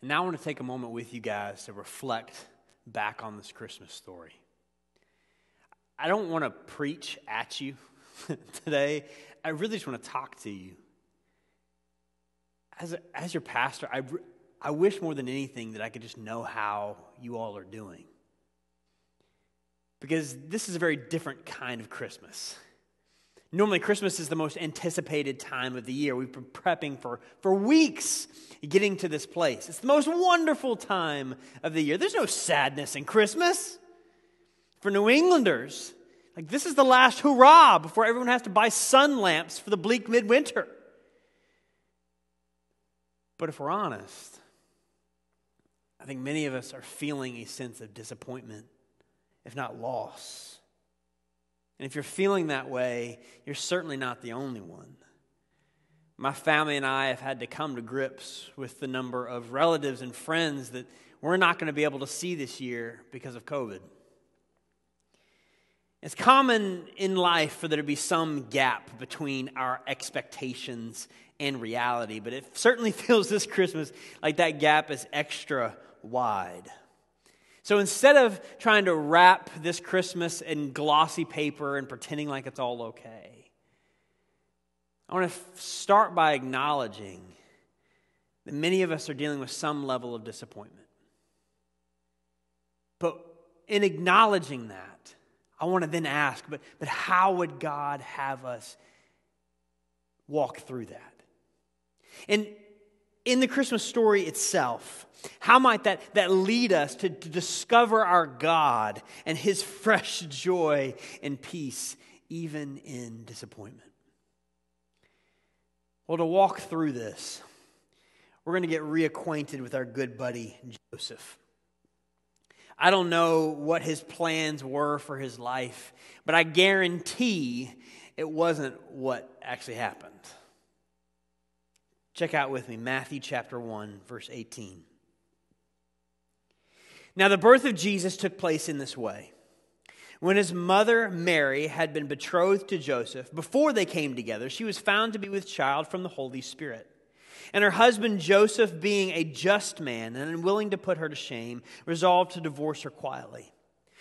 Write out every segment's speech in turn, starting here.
And now I want to take a moment with you guys to reflect back on this Christmas story. I don't want to preach at you today. I really just want to talk to you. As, a, as your pastor, I, I wish more than anything that I could just know how you all are doing. Because this is a very different kind of Christmas. Normally, Christmas is the most anticipated time of the year. We've been prepping for, for weeks getting to this place. It's the most wonderful time of the year. There's no sadness in Christmas. For New Englanders, like this is the last hurrah before everyone has to buy sun lamps for the bleak midwinter. But if we're honest, I think many of us are feeling a sense of disappointment, if not loss. And if you're feeling that way, you're certainly not the only one. My family and I have had to come to grips with the number of relatives and friends that we're not going to be able to see this year because of COVID. It's common in life for there to be some gap between our expectations and reality, but it certainly feels this Christmas like that gap is extra wide. So instead of trying to wrap this Christmas in glossy paper and pretending like it's all okay, I want to start by acknowledging that many of us are dealing with some level of disappointment. But in acknowledging that, I want to then ask, but, but how would God have us walk through that? And in the Christmas story itself, how might that, that lead us to, to discover our God and his fresh joy and peace, even in disappointment? Well, to walk through this, we're going to get reacquainted with our good buddy Joseph. I don't know what his plans were for his life, but I guarantee it wasn't what actually happened. Check out with me Matthew chapter 1, verse 18. Now, the birth of Jesus took place in this way. When his mother Mary had been betrothed to Joseph, before they came together, she was found to be with child from the Holy Spirit. And her husband Joseph, being a just man and unwilling to put her to shame, resolved to divorce her quietly.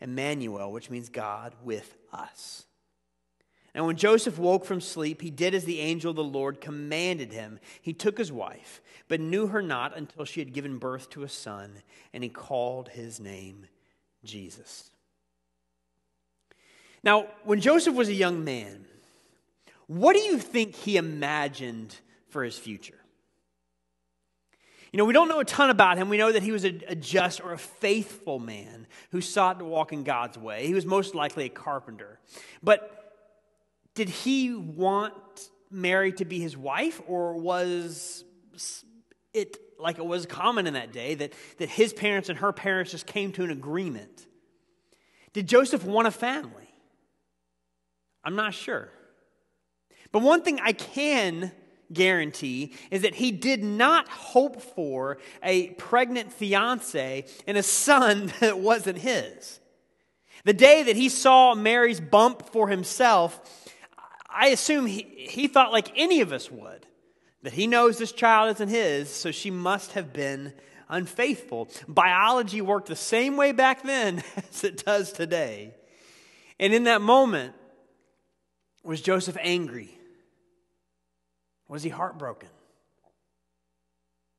Emmanuel, which means God with us. And when Joseph woke from sleep, he did as the angel of the Lord commanded him. He took his wife, but knew her not until she had given birth to a son, and he called his name Jesus. Now, when Joseph was a young man, what do you think he imagined for his future? You know, we don't know a ton about him. We know that he was a, a, just or a faithful man who sought to walk in God's way. He was most likely a carpenter. But did he want Mary to be his wife, or was it like it was common in that day that, that his parents and her parents just came to an agreement? Did Joseph want a family? I'm not sure. But one thing I can guarantee is that he did not hope for a pregnant fiance and a son that wasn't his. The day that he saw Mary's bump for himself, I assume he, he thought like any of us would that he knows this child isn't his, so she must have been unfaithful. Biology worked the same way back then as it does today. And in that moment, was Joseph angry? Was he heartbroken?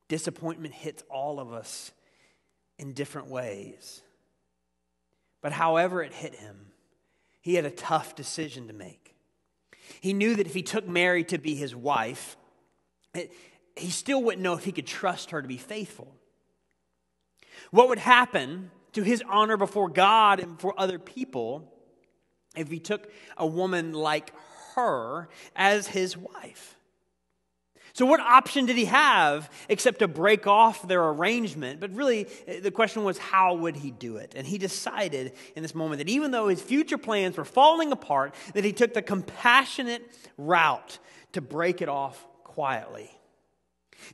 Disappointment hits all of us in different ways. But however it hit him, he had a tough decision to make. He knew that if he took Mary to be his wife, it, he still wouldn't know if he could trust her to be faithful. What would happen to his honor before God and before other people if he took a woman like her as his wife? So, what option did he have except to break off their arrangement? But really, eh, the question was, how would he do it? And he decided in this moment that even though his future plans were falling apart, that he took the compassionate route to break it off quietly.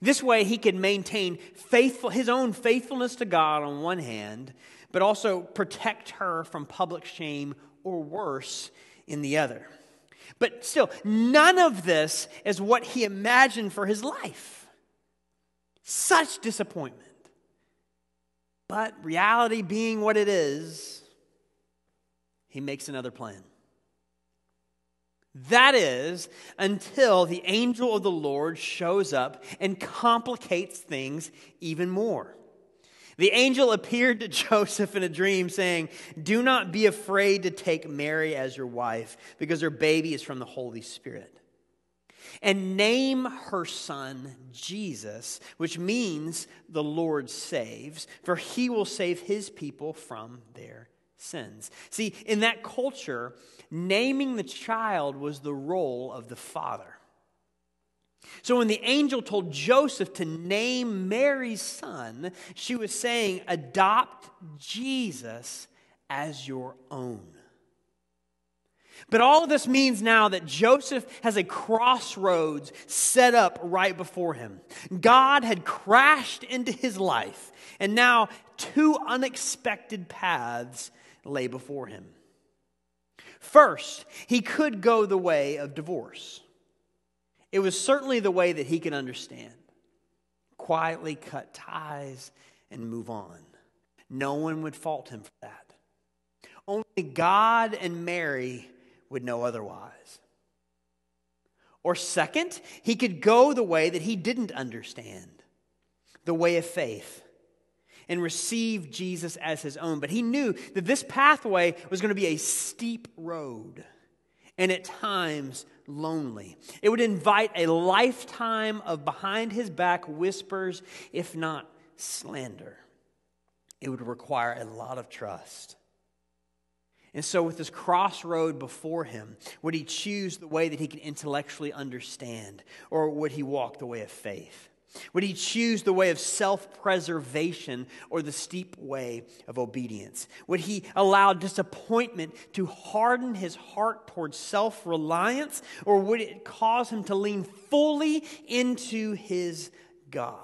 This way, he could maintain faithful, his own faithfulness to God on one hand, but also protect her from public shame or worse in the other. But still, none of this is what he imagined for his life. Such disappointment. But reality being what it is, he makes another plan. That is, until the angel of the Lord shows up and complicates things even more. The angel appeared to Joseph in a dream, saying, Do not be afraid to take Mary as your wife, because her baby is from the Holy Spirit. And name her son Jesus, which means the Lord saves, for he will save his people from their sins. See, in that culture, naming the child was the role of the father. So when the angel told Joseph to name Mary's son, she was saying, Adopt Jesus as your own. But all of this means now that Joseph has a crossroads set up right before him. God had crashed into his life, and now two unexpected paths lay before him. First, he could go the way of divorce. It was certainly the way that he could understand. Quietly cut ties and move on. No one would fault him for that. Only God and Mary would know otherwise. Or second, he could go the way that he didn't understand the way of faith and receive Jesus as his own. But he knew that this pathway was going to be a steep road and at times lonely. It would invite a lifetime of behind his back whispers, if not slander. It would require a lot of trust. And so, with this crossroad before him, would he choose the way that he could intellectually understand, or would he walk the way of faith? Would he choose the way of self preservation or the steep way of obedience? Would he allow disappointment to harden his heart towards self reliance or would it cause him to lean fully into his God?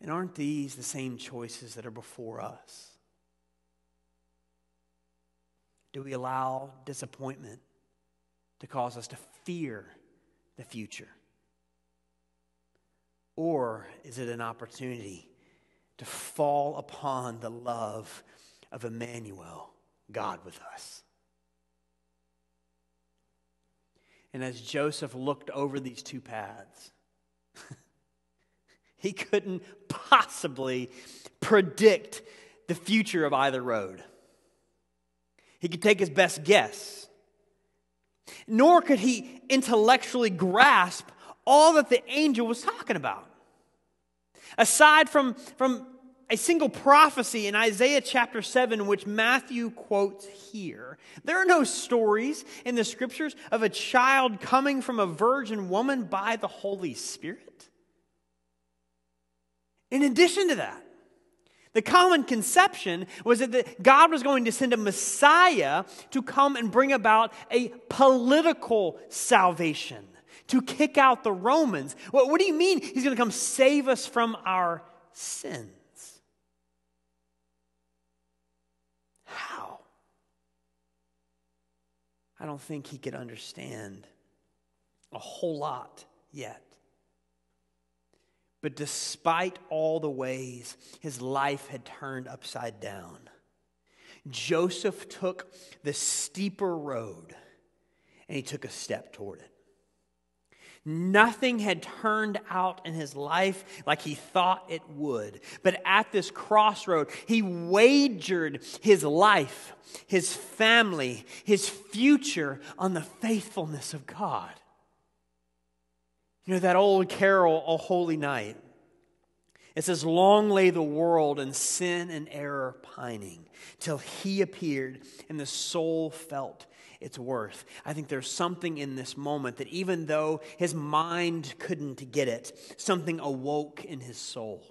And aren't these the same choices that are before us? Do we allow disappointment to cause us to fear the future? Or is it an opportunity to fall upon the love of Emmanuel, God with us? And as Joseph looked over these two paths, he couldn't possibly predict the future of either road. He could take his best guess, nor could he intellectually grasp all that the angel was talking about. Aside from, from a single prophecy in Isaiah chapter 7, which Matthew quotes here, there are no stories in the scriptures of a child coming from a virgin woman by the Holy Spirit. In addition to that, the common conception was that God was going to send a Messiah to come and bring about a political salvation to kick out the Romans. What, what do you mean he's going to come save us from our sins? How? I don't think he could understand a whole lot yet. But despite all the ways his life had turned upside down, Joseph took the steeper road and he took a step toward it. Nothing had turned out in his life like he thought it would. But at this crossroad, he wagered his life, his family, his future on the faithfulness of God. You know that old carol, O Holy Night? It says, Long lay the world in sin and error pining, till he appeared and the soul felt it's worth. I think there's something in this moment that even though his mind couldn't get it, something awoke in his soul.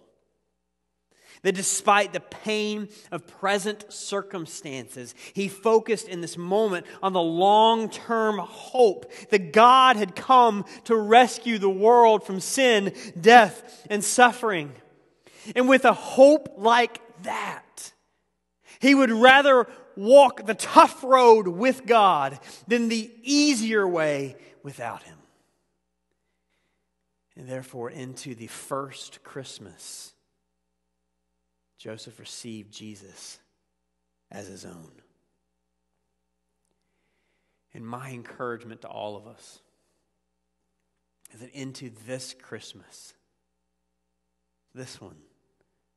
That despite the pain of present circumstances, he focused in this moment on the long term hope that God had come to rescue the world from sin, death, and suffering. And with a hope like that, he would rather walk the tough road with God than the easier way without Him. And therefore, into the first Christmas, Joseph received Jesus as his own. And my encouragement to all of us is that into this Christmas, this one,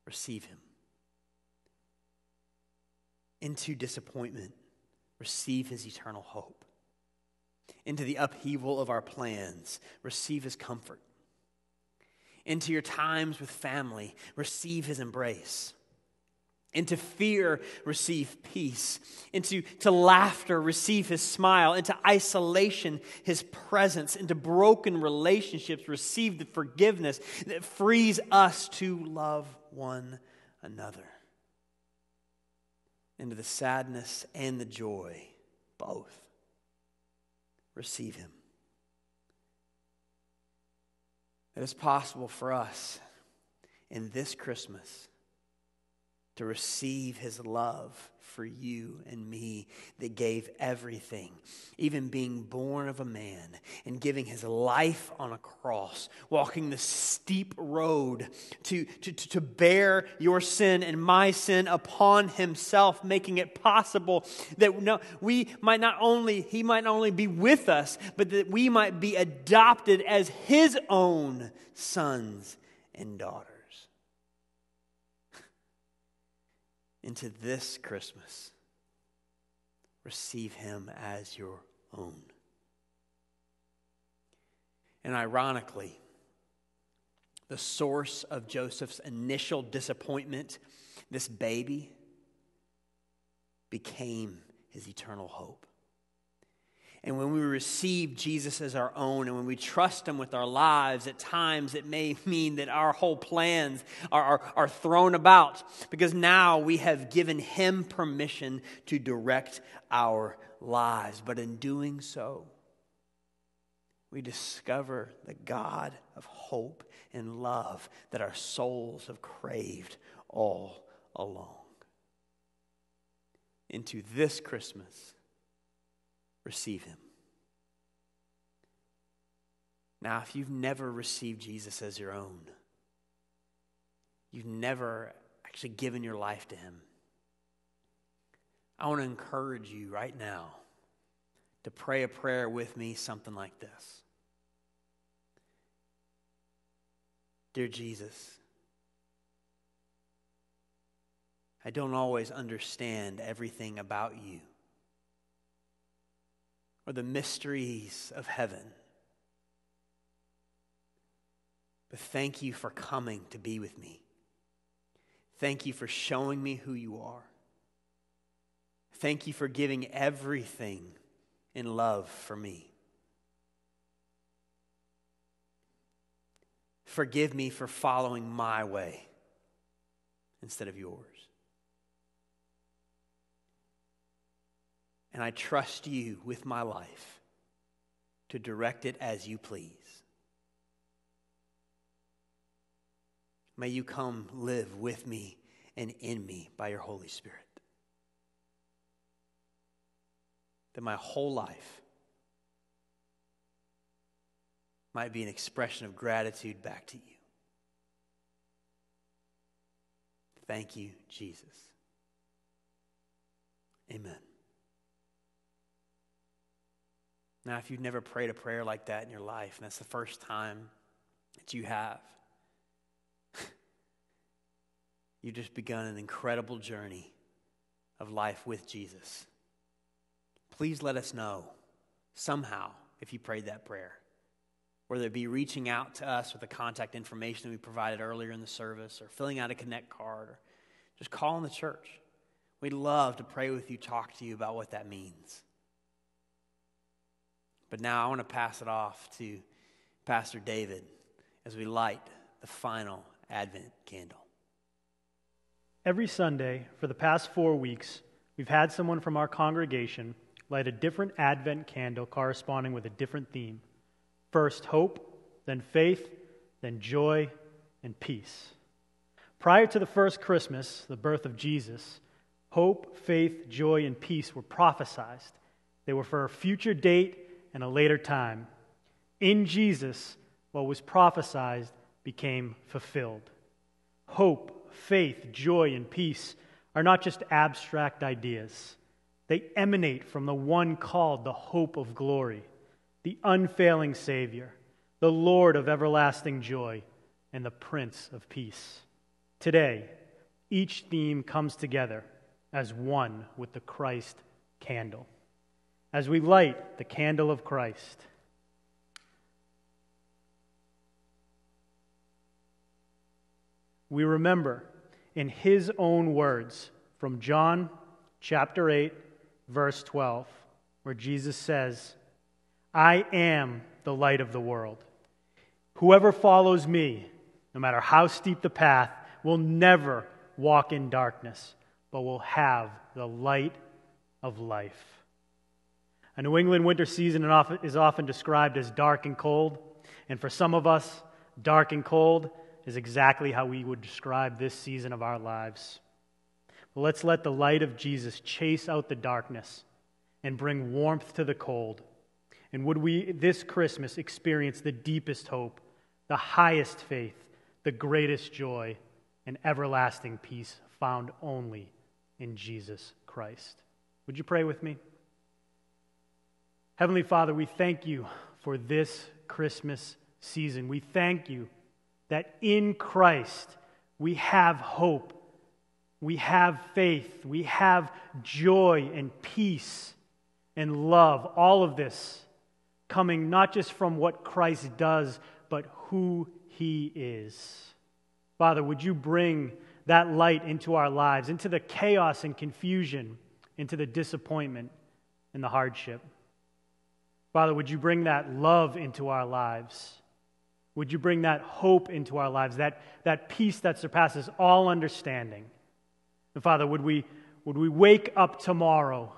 receive him into disappointment, receive his eternal hope. Into the upheaval of our plans, receive his comfort. Into your times with family, receive his embrace. Into fear, receive peace. Into to laughter, receive his smile. Into isolation, his presence. Into broken relationships, receive the forgiveness that frees us to love one another into the sadness and the joy, both. Receive Him. It is possible for us in this Christmas to receive His love for you and me that gave everything, even being born of a man and giving his life on a cross, walking the steep road to, to, to bear your sin and my sin upon himself, making it possible that no, we might not only, he might not only be with us, but that we might be adopted as his own sons and daughters. Into this Christmas. Receive him as your own. And ironically, the source of Joseph's initial disappointment, this baby, became his eternal hope. And when we receive Jesus as our own and when we trust Him with our lives, at times it may mean that our whole plans are, are, are, thrown about because now we have given Him permission to direct our lives. But in doing so, we discover the God of hope and love that our souls have craved all along. Into this Christmas, receive him. Now, if you've never received Jesus as your own, you've never actually given your life to him, I want to encourage you right now to pray a prayer with me, something like this Dear Jesus, I don't always understand everything about you or the mysteries of heaven. But thank you for coming to be with me. Thank you for showing me who you are. Thank you for giving everything in love for me. Forgive me for following my way instead of yours. And I trust you with my life to direct it as you please. May you come live with me and in me by your Holy Spirit. That my whole life might be an expression of gratitude back to you. Thank you, Jesus. Amen. Now, if you've never prayed a prayer like that in your life, and that's the first time that you have, you've just begun an incredible journey of life with Jesus. Please let us know somehow if you prayed that prayer. Whether it be reaching out to us with the contact information that we provided earlier in the service, or filling out a Connect card, or just calling the church. We'd love to pray with you, talk to you about what that means. But now I want to pass it off to Pastor David as we light the final Advent candle. Every Sunday for the past four weeks, we've had someone from our congregation light a different Advent candle corresponding with a different theme. First, hope, then faith, then joy and peace. Prior to the first Christmas, the birth of Jesus, hope, faith, joy, and peace were prophesied. They were for a future date and a later time. In Jesus, what was prophesied became fulfilled. Hope, faith, joy, and peace are not just abstract ideas. They emanate from the one called the hope of glory, the unfailing Savior, the Lord of everlasting joy, and the Prince of Peace. Today, each theme comes together as one with the Christ candle. As we light the candle of Christ, we remember in his own words from John chapter 8, verse 12, where Jesus says, I am the light of the world. Whoever follows me, no matter how steep the path, will never walk in darkness, but will have the light of life. A New England winter season is often described as dark and cold, and for some of us, dark and cold is exactly how we would describe this season of our lives. But let's let the light of Jesus chase out the darkness and bring warmth to the cold. And would we this Christmas experience the deepest hope, the highest faith, the greatest joy, and everlasting peace found only in Jesus Christ? Would you pray with me? Heavenly Father, we thank you for this Christmas season. We thank you that in Christ we have hope, we have faith, we have joy and peace and love. All of this coming not just from what Christ does, but who he is. Father, would you bring that light into our lives, into the chaos and confusion, into the disappointment and the hardship? Father, would you bring that love into our lives? Would you bring that hope into our lives, that, that peace that surpasses all understanding? And Father, would we, would we wake up tomorrow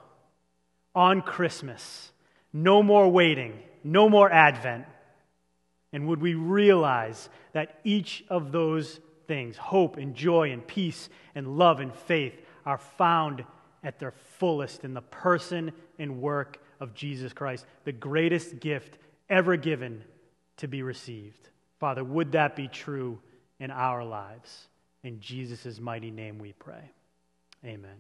on Christmas? No more waiting, no more Advent. And would we realize that each of those things, hope and joy and peace and love and faith, are found at their fullest in the person and work of Jesus Christ, the greatest gift ever given to be received. Father, would that be true in our lives? In Jesus' mighty name we pray. Amen.